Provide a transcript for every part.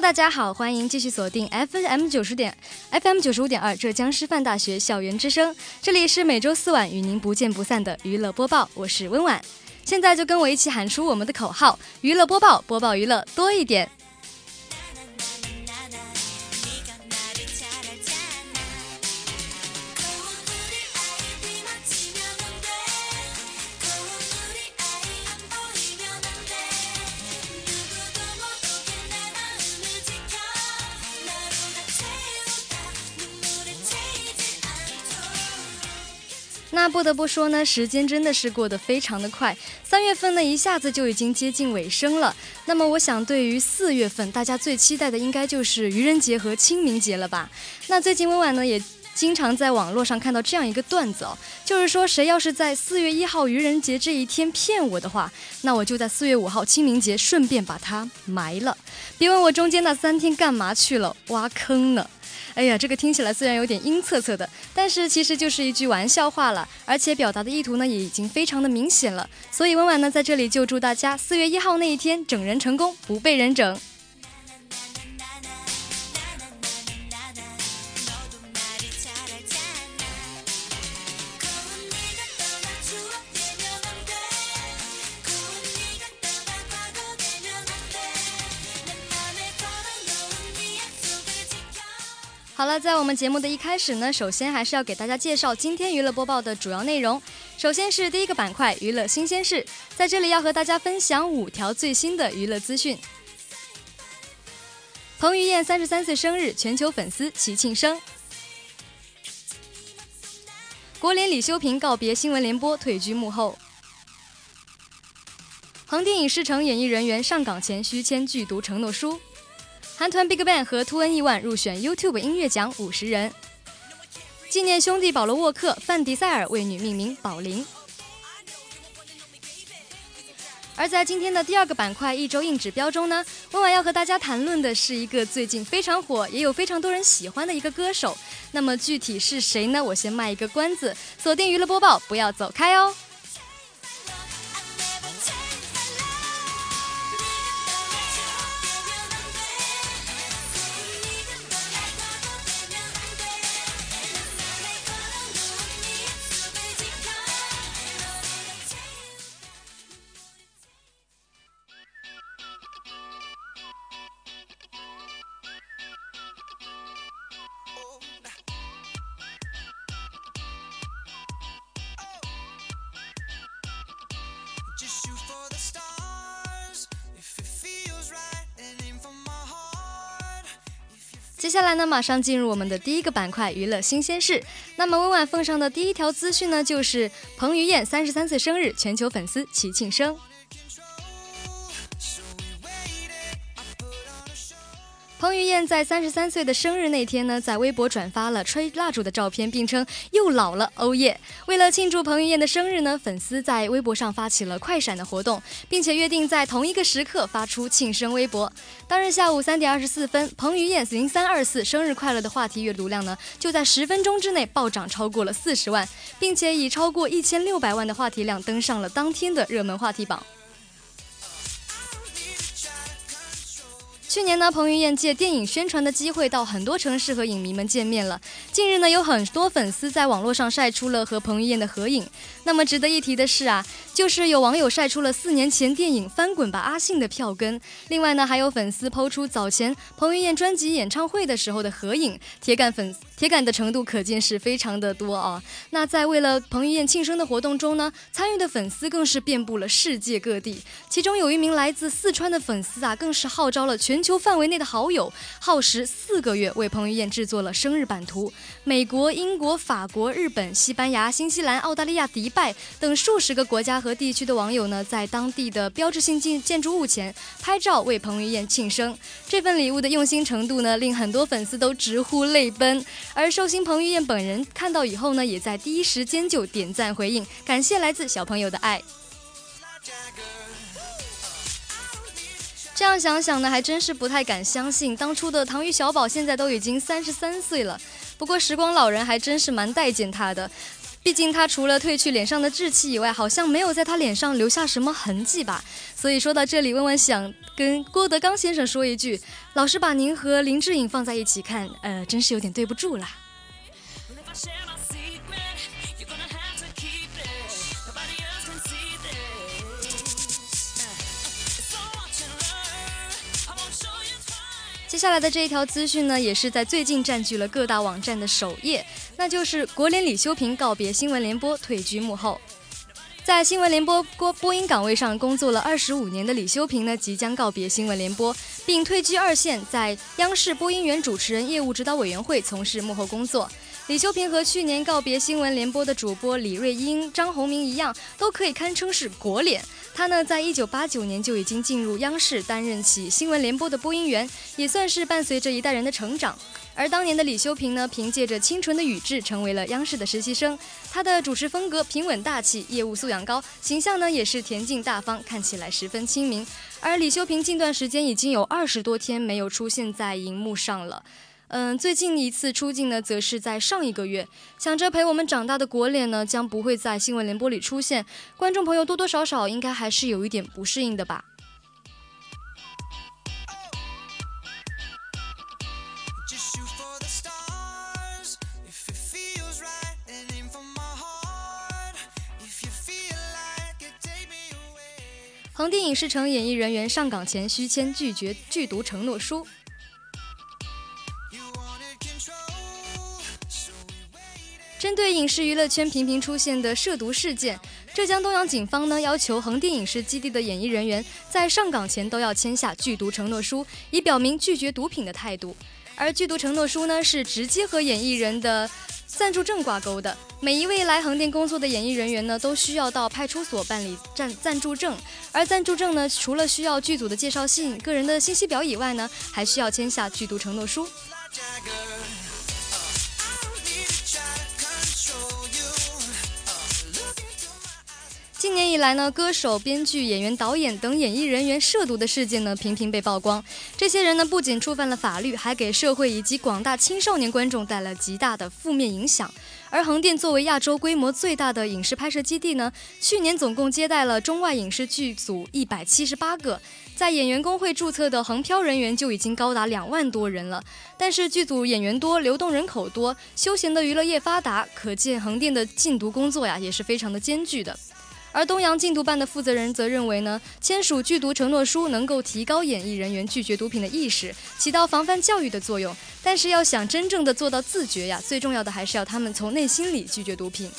大家好，欢迎继续锁定 FM 九十点 FM 九十五点二浙江师范大学校园之声，这里是每周四晚与您不见不散的娱乐播报，我是温婉，现在就跟我一起喊出我们的口号：娱乐播报，播报娱乐多一点。那不得不说呢，时间真的是过得非常的快，三月份呢一下子就已经接近尾声了。那么我想，对于四月份，大家最期待的应该就是愚人节和清明节了吧？那最近温婉呢也经常在网络上看到这样一个段子哦，就是说谁要是在四月一号愚人节这一天骗我的话，那我就在四月五号清明节顺便把它埋了。别问我中间那三天干嘛去了，挖坑呢。哎呀，这个听起来虽然有点阴恻恻的，但是其实就是一句玩笑话了，而且表达的意图呢也已经非常的明显了。所以温婉呢在这里就祝大家四月一号那一天整人成功，不被人整。好了，在我们节目的一开始呢，首先还是要给大家介绍今天娱乐播报的主要内容。首先是第一个板块娱乐新鲜事，在这里要和大家分享五条最新的娱乐资讯。彭于晏三十三岁生日，全球粉丝齐庆生。国联李修平告别新闻联播，退居幕后。横店影视城演艺人员上岗前需签剧毒承诺书。韩团 BigBang 和 TwoNE1 入选 YouTube 音乐奖五十人，纪念兄弟保罗沃克、范迪塞尔为女命名宝琳。而在今天的第二个板块一周硬指标中呢，温婉要和大家谈论的是一个最近非常火，也有非常多人喜欢的一个歌手。那么具体是谁呢？我先卖一个关子，锁定娱乐播报，不要走开哦。那，马上进入我们的第一个板块——娱乐新鲜事。那么，温婉奉上的第一条资讯呢，就是彭于晏三十三岁生日，全球粉丝齐庆生。彭于晏在三十三岁的生日那天呢，在微博转发了吹蜡烛的照片，并称又老了，欧耶！为了庆祝彭于晏的生日呢，粉丝在微博上发起了快闪的活动，并且约定在同一个时刻发出庆生微博。当日下午三点二十四分，彭于晏零三二四生日快乐的话题阅读量呢，就在十分钟之内暴涨超过了四十万，并且以超过一千六百万的话题量登上了当天的热门话题榜。去年呢，彭于晏借电影宣传的机会到很多城市和影迷们见面了。近日呢，有很多粉丝在网络上晒出了和彭于晏的合影。那么值得一提的是啊，就是有网友晒出了四年前电影《翻滚吧，阿信》的票根。另外呢，还有粉丝抛出早前彭于晏专辑演唱会的时候的合影，铁杆粉铁杆的程度可见是非常的多啊。那在为了彭于晏庆生的活动中呢，参与的粉丝更是遍布了世界各地。其中有一名来自四川的粉丝啊，更是号召了全。球范围内的好友耗时四个月为彭于晏制作了生日版图。美国、英国、法国、日本、西班牙、新西兰、澳大利亚、迪拜等数十个国家和地区的网友呢，在当地的标志性建建筑物前拍照为彭于晏庆生。这份礼物的用心程度呢，令很多粉丝都直呼泪奔。而寿星彭于晏本人看到以后呢，也在第一时间就点赞回应，感谢来自小朋友的爱。这样想想呢，还真是不太敢相信，当初的唐钰小宝现在都已经三十三岁了。不过时光老人还真是蛮待见他的，毕竟他除了褪去脸上的稚气以外，好像没有在他脸上留下什么痕迹吧。所以说到这里，问问想跟郭德纲先生说一句，老师把您和林志颖放在一起看，呃，真是有点对不住啦。接下来的这一条资讯呢，也是在最近占据了各大网站的首页，那就是国联李修平告别新闻联播，退居幕后。在新闻联播播播音岗位上工作了二十五年的李修平呢，即将告别新闻联播，并退居二线，在央视播音员主持人业务指导委员会从事幕后工作。李修平和去年告别新闻联播的主播李瑞英、张宏明一样，都可以堪称是国脸。他呢，在一九八九年就已经进入央视，担任起新闻联播的播音员，也算是伴随着一代人的成长。而当年的李修平呢，凭借着清纯的语质，成为了央视的实习生。他的主持风格平稳大气，业务素养高，形象呢也是恬静大方，看起来十分亲民。而李修平近段时间已经有二十多天没有出现在荧幕上了。嗯，最近一次出镜呢，则是在上一个月。想着陪我们长大的国脸呢，将不会在新闻联播里出现，观众朋友多多少少应该还是有一点不适应的吧。横店影视城演艺人员上岗前需签拒绝剧毒承诺书。针对影视娱乐圈频频出现的涉毒事件，浙江东阳警方呢要求横店影视基地的演艺人员在上岗前都要签下剧毒承诺书，以表明拒绝毒品的态度。而剧毒承诺书呢是直接和演艺人的暂住证挂钩的，每一位来横店工作的演艺人员呢都需要到派出所办理暂暂住证，而暂住证呢除了需要剧组的介绍信、个人的信息表以外呢，还需要签下剧毒承诺书。近年以来呢，歌手、编剧、演员、导演等演艺人员涉毒的事件呢，频频被曝光。这些人呢，不仅触犯了法律，还给社会以及广大青少年观众带来极大的负面影响。而横店作为亚洲规模最大的影视拍摄基地呢，去年总共接待了中外影视剧组一百七十八个，在演员工会注册的横漂人员就已经高达两万多人了。但是剧组演员多，流动人口多，休闲的娱乐业发达，可见横店的禁毒工作呀，也是非常的艰巨的。而东阳禁毒办的负责人则认为呢，签署拒毒承诺书能够提高演艺人员拒绝毒品的意识，起到防范教育的作用。但是要想真正的做到自觉呀，最重要的还是要他们从内心里拒绝毒品。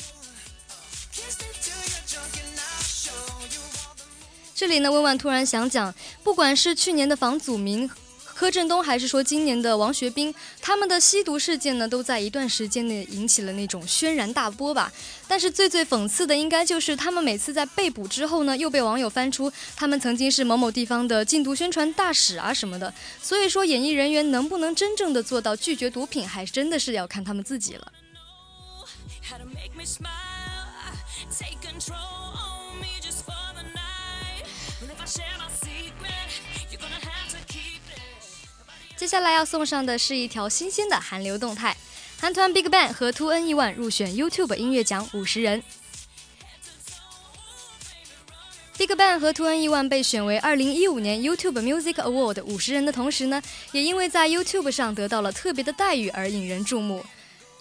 这里呢，温婉突然想讲，不管是去年的房祖名。柯震东还是说今年的王学兵，他们的吸毒事件呢，都在一段时间内引起了那种轩然大波吧。但是最最讽刺的，应该就是他们每次在被捕之后呢，又被网友翻出他们曾经是某某地方的禁毒宣传大使啊什么的。所以说，演艺人员能不能真正的做到拒绝毒品，还真的是要看他们自己了。接下来要送上的是一条新鲜的韩流动态：韩团 BigBang 和 2NE1 入选 YouTube 音乐奖五十人。BigBang 和 2NE1 被选为2015年 YouTube Music Award 五十人的同时呢，也因为在 YouTube 上得到了特别的待遇而引人注目。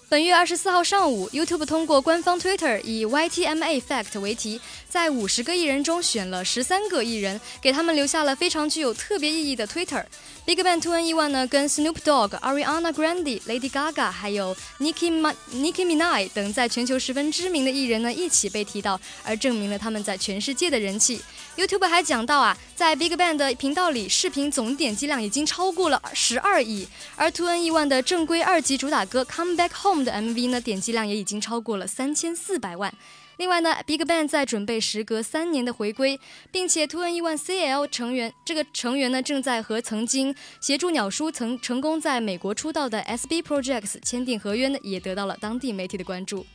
本月二十四号上午，YouTube 通过官方 Twitter 以 YTMA Fact 为题，在五十个艺人中选了十三个艺人，给他们留下了非常具有特别意义的 Twitter。BigBang Two N 1呢，跟 Snoop Dogg、Ariana Grande、Lady Gaga 还有 Nicki Ma Nicki Minaj 等在全球十分知名的艺人呢一起被提到，而证明了他们在全世界的人气。YouTube 还讲到啊，在 BigBang 的频道里，视频总点击量已经超过了十二亿，而 2NE1 的正规二级主打歌 Come Back Home 的 MV 呢，点击量也已经超过了三千四百万。另外呢，BigBang 在准备时隔三年的回归，并且 2NE1 CL 成员这个成员呢，正在和曾经协助鸟叔曾成功在美国出道的 SB Projects 签订合约呢，也得到了当地媒体的关注。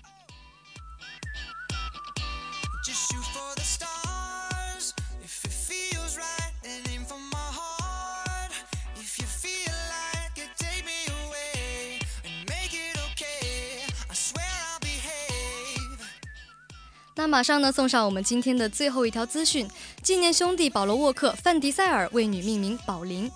马上呢，送上我们今天的最后一条资讯：纪念兄弟保罗沃克、范迪塞尔为女命名宝琳。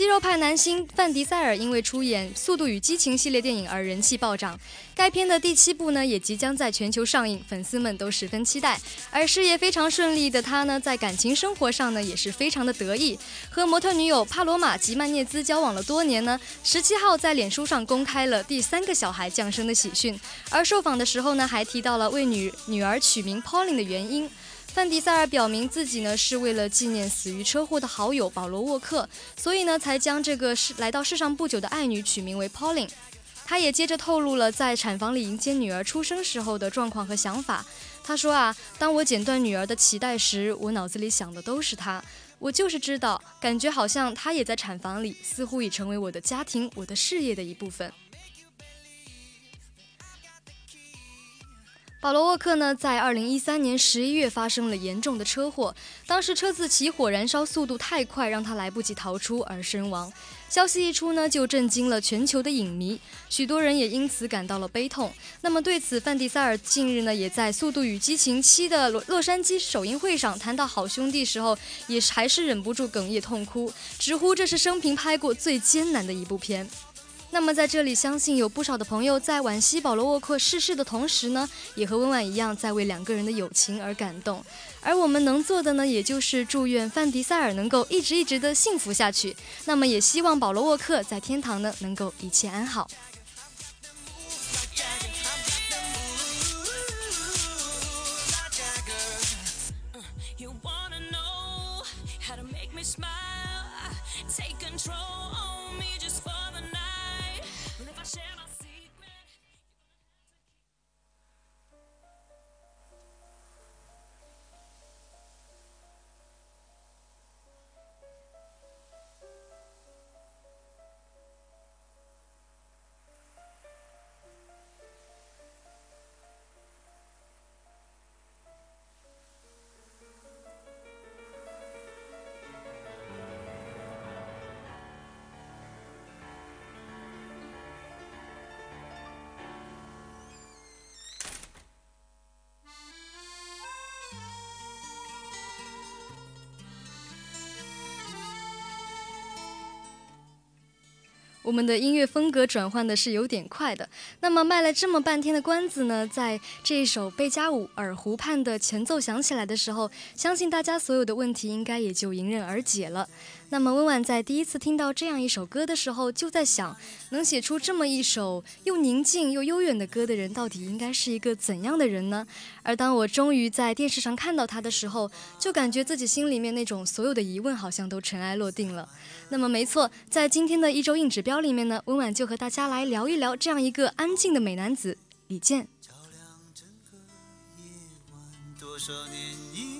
肌肉派男星范迪塞尔因为出演《速度与激情》系列电影而人气暴涨，该片的第七部呢也即将在全球上映，粉丝们都十分期待。而事业非常顺利的他呢，在感情生活上呢也是非常的得意，和模特女友帕罗马吉曼涅兹交往了多年呢。十七号在脸书上公开了第三个小孩降生的喜讯，而受访的时候呢还提到了为女女儿取名 Pauline 的原因。范迪塞尔表明自己呢是为了纪念死于车祸的好友保罗沃克，所以呢才将这个世来到世上不久的爱女取名为 Pauline。他也接着透露了在产房里迎接女儿出生时候的状况和想法。他说啊，当我剪断女儿的脐带时，我脑子里想的都是她。我就是知道，感觉好像她也在产房里，似乎已成为我的家庭、我的事业的一部分。保罗沃克呢，在二零一三年十一月发生了严重的车祸，当时车子起火燃烧速度太快，让他来不及逃出而身亡。消息一出呢，就震惊了全球的影迷，许多人也因此感到了悲痛。那么对此，范迪塞尔近日呢，也在《速度与激情七》的洛洛杉矶首映会上谈到好兄弟时候，也还是忍不住哽咽痛哭，直呼这是生平拍过最艰难的一部片。那么在这里，相信有不少的朋友在惋惜保罗沃克逝世的同时呢，也和温婉一样，在为两个人的友情而感动。而我们能做的呢，也就是祝愿范迪塞尔能够一直一直的幸福下去。那么也希望保罗沃克在天堂呢，能够一切安好。我们的音乐风格转换的是有点快的。那么卖了这么半天的关子呢，在这一首贝加舞尔湖畔的前奏响起来的时候，相信大家所有的问题应该也就迎刃而解了。那么温婉在第一次听到这样一首歌的时候，就在想，能写出这么一首又宁静又悠远的歌的人，到底应该是一个怎样的人呢？而当我终于在电视上看到他的时候，就感觉自己心里面那种所有的疑问好像都尘埃落定了。那么没错，在今天的一周硬指标里面呢，温婉就和大家来聊一聊这样一个安静的美男子李健。照亮整个夜晚多少年以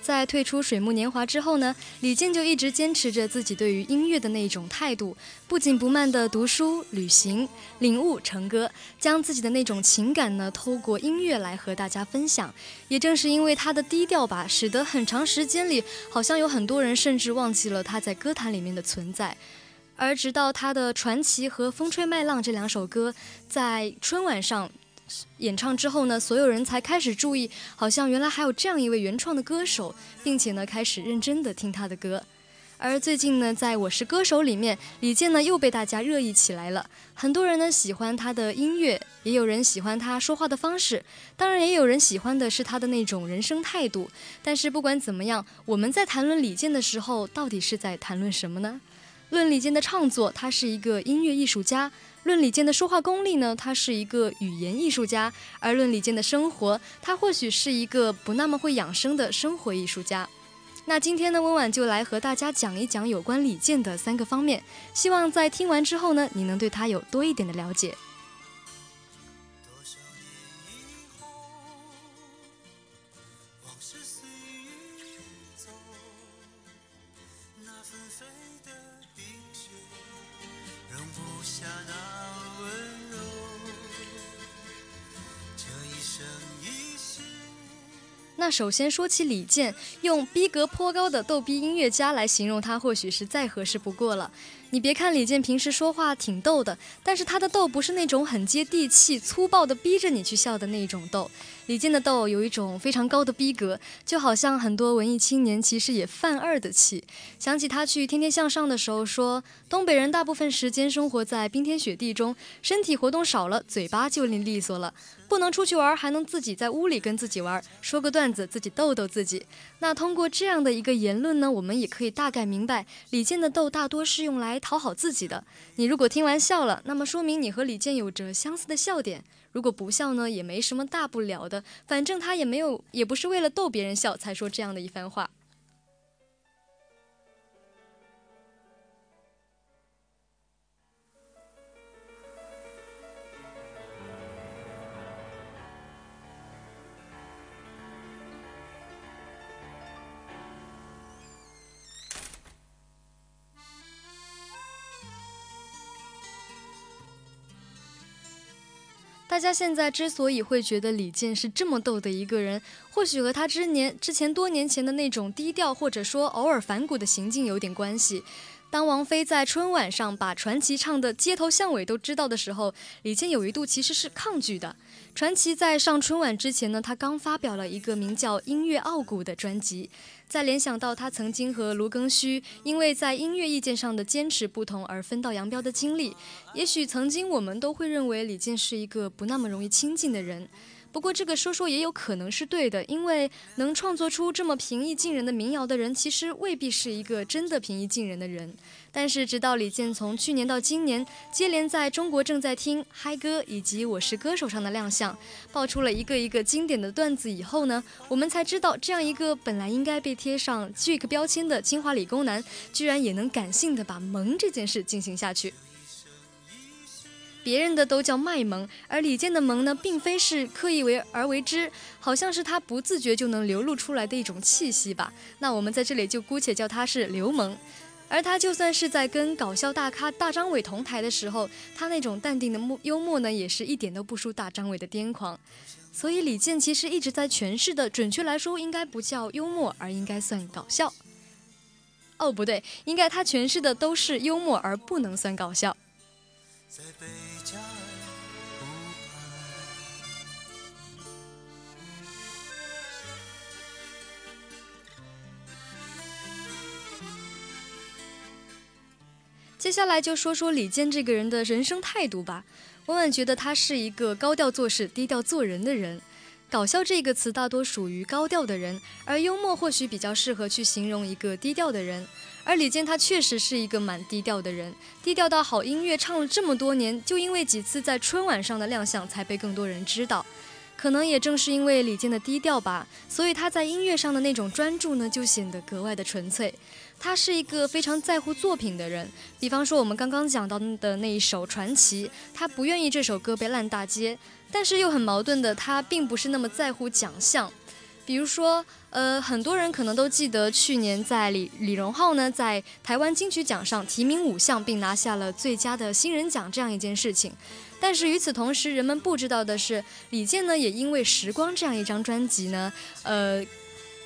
在退出水木年华之后呢，李健就一直坚持着自己对于音乐的那一种态度，不紧不慢的读书、旅行、领悟、成歌，将自己的那种情感呢，透过音乐来和大家分享。也正是因为他的低调吧，使得很长时间里，好像有很多人甚至忘记了他在歌坛里面的存在。而直到他的《传奇》和《风吹麦浪》这两首歌在春晚上。演唱之后呢，所有人才开始注意，好像原来还有这样一位原创的歌手，并且呢开始认真的听他的歌。而最近呢，在我是歌手里面，李健呢又被大家热议起来了。很多人呢喜欢他的音乐，也有人喜欢他说话的方式，当然也有人喜欢的是他的那种人生态度。但是不管怎么样，我们在谈论李健的时候，到底是在谈论什么呢？论李健的创作，他是一个音乐艺术家。论李健的说话功力呢，他是一个语言艺术家；而论李健的生活，他或许是一个不那么会养生的生活艺术家。那今天呢，温婉就来和大家讲一讲有关李健的三个方面，希望在听完之后呢，你能对他有多一点的了解。首先说起李健，用逼格颇高的逗逼音乐家来形容他，或许是再合适不过了。你别看李健平时说话挺逗的，但是他的逗不是那种很接地气、粗暴的逼着你去笑的那种逗。李健的逗有一种非常高的逼格，就好像很多文艺青年其实也犯二的气。想起他去《天天向上》的时候说，东北人大部分时间生活在冰天雪地中，身体活动少了，嘴巴就利利索了。不能出去玩，还能自己在屋里跟自己玩，说个段子，自己逗逗自己。那通过这样的一个言论呢，我们也可以大概明白，李健的逗大多是用来讨好自己的。你如果听完笑了，那么说明你和李健有着相似的笑点；如果不笑呢，也没什么大不了的，反正他也没有，也不是为了逗别人笑才说这样的一番话。大家现在之所以会觉得李健是这么逗的一个人，或许和他之年之前多年前的那种低调或者说偶尔反骨的行径有点关系。当王菲在春晚上把传奇唱的街头巷尾都知道的时候，李健有一度其实是抗拒的。传奇在上春晚之前呢，他刚发表了一个名叫《音乐傲骨》的专辑。再联想到他曾经和卢庚戌因为在音乐意见上的坚持不同而分道扬镳的经历，也许曾经我们都会认为李健是一个不那么容易亲近的人。不过这个说说也有可能是对的，因为能创作出这么平易近人的民谣的人，其实未必是一个真的平易近人的人。但是直到李健从去年到今年接连在中国正在听嗨歌以及我是歌手上的亮相，爆出了一个一个经典的段子以后呢，我们才知道这样一个本来应该被贴上 Jack 标签的清华理工男，居然也能感性的把萌这件事进行下去。别人的都叫卖萌，而李健的萌呢，并非是刻意为而为之，好像是他不自觉就能流露出来的一种气息吧。那我们在这里就姑且叫他是刘萌。而他就算是在跟搞笑大咖大张伟同台的时候，他那种淡定的默幽默呢，也是一点都不输大张伟的癫狂。所以李健其实一直在诠释的，准确来说应该不叫幽默，而应该算搞笑。哦，不对，应该他诠释的都是幽默，而不能算搞笑。在北接下来就说说李健这个人的人生态度吧。温婉觉得他是一个高调做事、低调做人的人。搞笑这个词大多属于高调的人，而幽默或许比较适合去形容一个低调的人。而李健他确实是一个蛮低调的人，低调到好音乐唱了这么多年，就因为几次在春晚上的亮相才被更多人知道。可能也正是因为李健的低调吧，所以他在音乐上的那种专注呢，就显得格外的纯粹。他是一个非常在乎作品的人，比方说我们刚刚讲到的那一首《传奇》，他不愿意这首歌被烂大街，但是又很矛盾的，他并不是那么在乎奖项。比如说，呃，很多人可能都记得去年在李李荣浩呢在台湾金曲奖上提名五项，并拿下了最佳的新人奖这样一件事情。但是与此同时，人们不知道的是，李健呢也因为《时光》这样一张专辑呢，呃，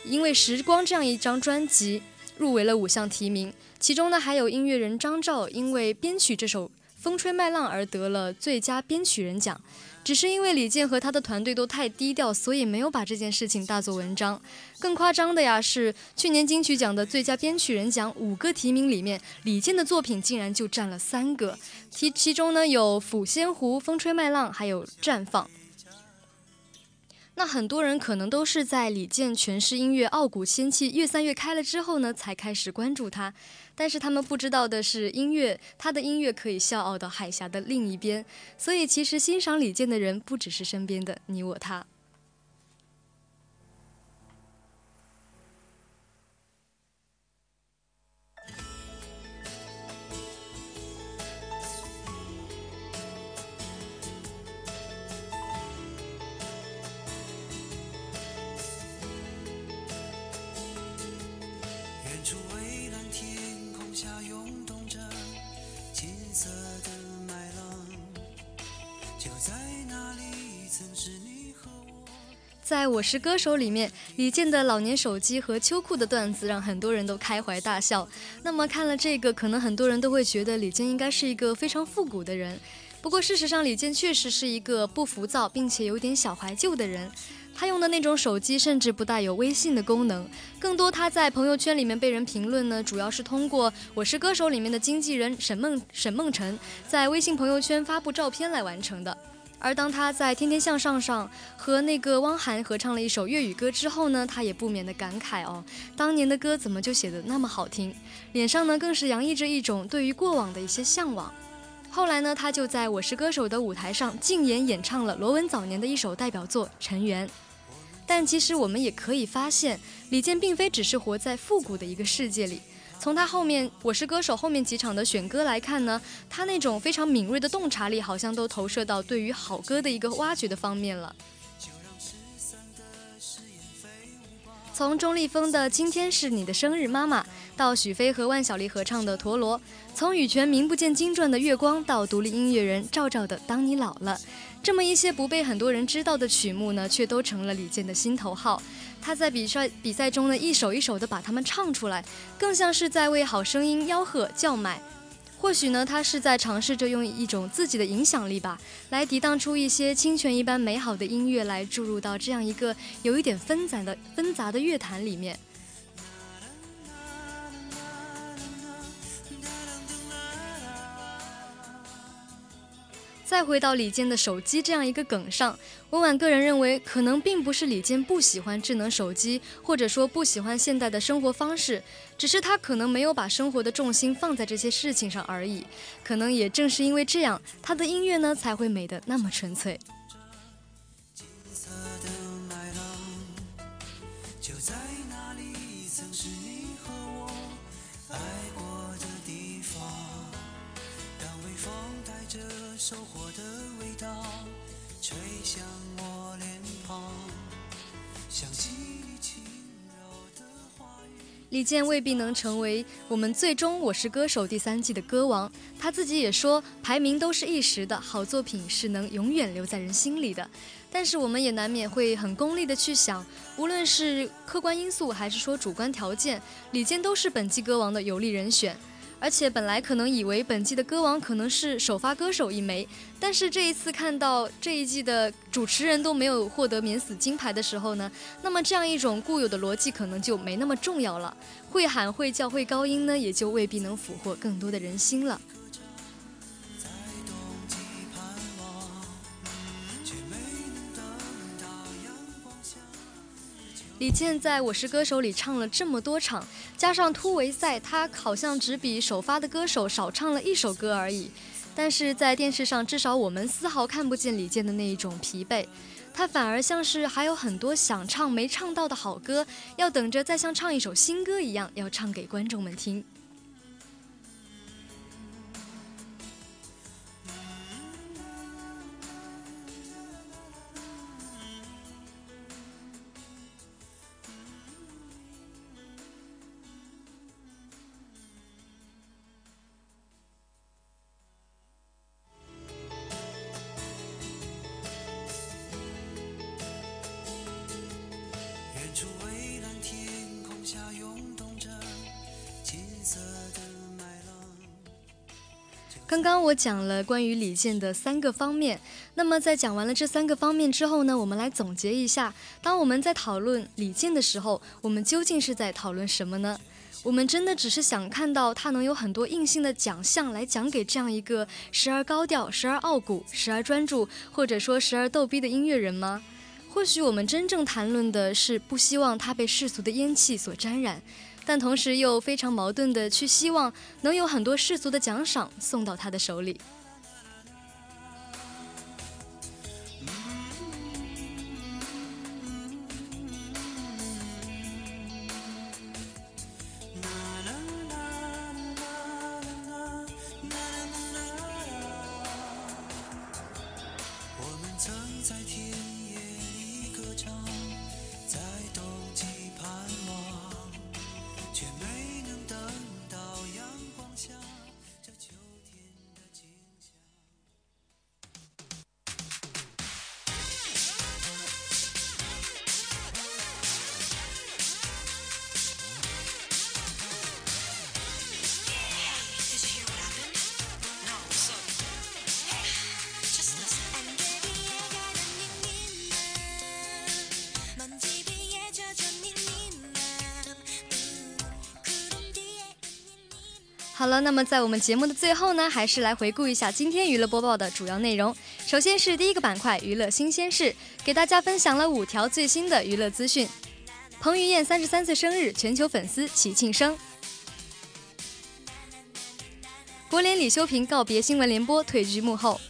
因为《时光》这样一张专辑入围了五项提名，其中呢还有音乐人张照因为编曲这首《风吹麦浪》而得了最佳编曲人奖。只是因为李健和他的团队都太低调，所以没有把这件事情大做文章。更夸张的呀，是去年金曲奖的最佳编曲人奖五个提名里面，李健的作品竟然就占了三个，其其中呢有《抚仙湖》《风吹麦浪》，还有《绽放》。那很多人可能都是在李健诠释音乐傲骨仙气越散越开了之后呢，才开始关注他。但是他们不知道的是，音乐他的音乐可以笑傲到海峡的另一边。所以其实欣赏李健的人不只是身边的你我他。在我是歌手里面，李健的老年手机和秋裤的段子让很多人都开怀大笑。那么看了这个，可能很多人都会觉得李健应该是一个非常复古的人。不过事实上，李健确实是一个不浮躁并且有点小怀旧的人。他用的那种手机甚至不带有微信的功能，更多他在朋友圈里面被人评论呢，主要是通过《我是歌手》里面的经纪人沈梦沈梦辰在微信朋友圈发布照片来完成的。而当他在《天天向上》上和那个汪涵合唱了一首粤语歌之后呢，他也不免的感慨哦，当年的歌怎么就写得那么好听？脸上呢更是洋溢着一种对于过往的一些向往。后来呢，他就在我是歌手的舞台上竞演演唱了罗文早年的一首代表作《尘缘》。但其实我们也可以发现，李健并非只是活在复古的一个世界里。从他后面《我是歌手》后面几场的选歌来看呢，他那种非常敏锐的洞察力，好像都投射到对于好歌的一个挖掘的方面了。从钟立风的《今天是你的生日，妈妈》到许飞和万晓利合唱的《陀螺》，从羽泉名不见经传的《月光》到独立音乐人赵照的《当你老了》，这么一些不被很多人知道的曲目呢，却都成了李健的心头好。他在比赛比赛中呢，一首一首的把他们唱出来，更像是在为好声音吆喝叫卖。或许呢，他是在尝试着用一种自己的影响力吧，来涤荡出一些清泉一般美好的音乐，来注入到这样一个有一点纷杂的纷杂的乐坛里面。再回到李健的手机这样一个梗上，温婉个人认为，可能并不是李健不喜欢智能手机，或者说不喜欢现代的生活方式，只是他可能没有把生活的重心放在这些事情上而已。可能也正是因为这样，他的音乐呢才会美得那么纯粹色的麦浪就在。李健未必能成为我们最终《我是歌手》第三季的歌王，他自己也说，排名都是一时的，好作品是能永远留在人心里的。但是我们也难免会很功利的去想，无论是客观因素还是说主观条件，李健都是本季歌王的有力人选。而且本来可能以为本季的歌王可能是首发歌手一枚，但是这一次看到这一季的主持人都没有获得免死金牌的时候呢，那么这样一种固有的逻辑可能就没那么重要了。会喊会叫会高音呢，也就未必能俘获更多的人心了。李健在我是歌手里唱了这么多场，加上突围赛，他好像只比首发的歌手少唱了一首歌而已。但是在电视上，至少我们丝毫看不见李健的那一种疲惫，他反而像是还有很多想唱没唱到的好歌，要等着再像唱一首新歌一样，要唱给观众们听。讲了关于李健的三个方面，那么在讲完了这三个方面之后呢，我们来总结一下，当我们在讨论李健的时候，我们究竟是在讨论什么呢？我们真的只是想看到他能有很多硬性的奖项来讲给这样一个时而高调、时而傲骨、时而专注，或者说时而逗逼的音乐人吗？或许我们真正谈论的是不希望他被世俗的烟气所沾染。但同时又非常矛盾的去希望能有很多世俗的奖赏送到他的手里。好了，那么在我们节目的最后呢，还是来回顾一下今天娱乐播报的主要内容。首先是第一个板块娱乐新鲜事，给大家分享了五条最新的娱乐资讯。彭于晏三十三岁生日，全球粉丝齐庆生。国联李修平告别新闻联播，退居幕后。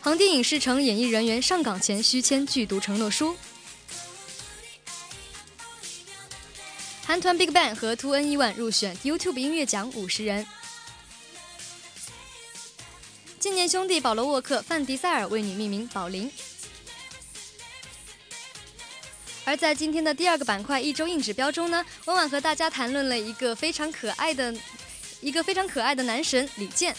横店影视城演艺人员上岗前需签剧毒承诺书。韩团 BigBang 和 Two N E One 入选 YouTube 音乐奖五十人。今年兄弟保罗沃克、范迪塞尔为女命名宝林。而在今天的第二个板块一周硬指标中呢，温婉和大家谈论了一个非常可爱的一个非常可爱的男神李健。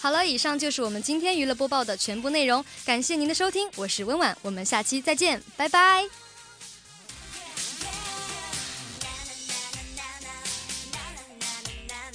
好了，以上就是我们今天娱乐播报的全部内容，感谢您的收听，我是温婉，我们下期再见，拜拜。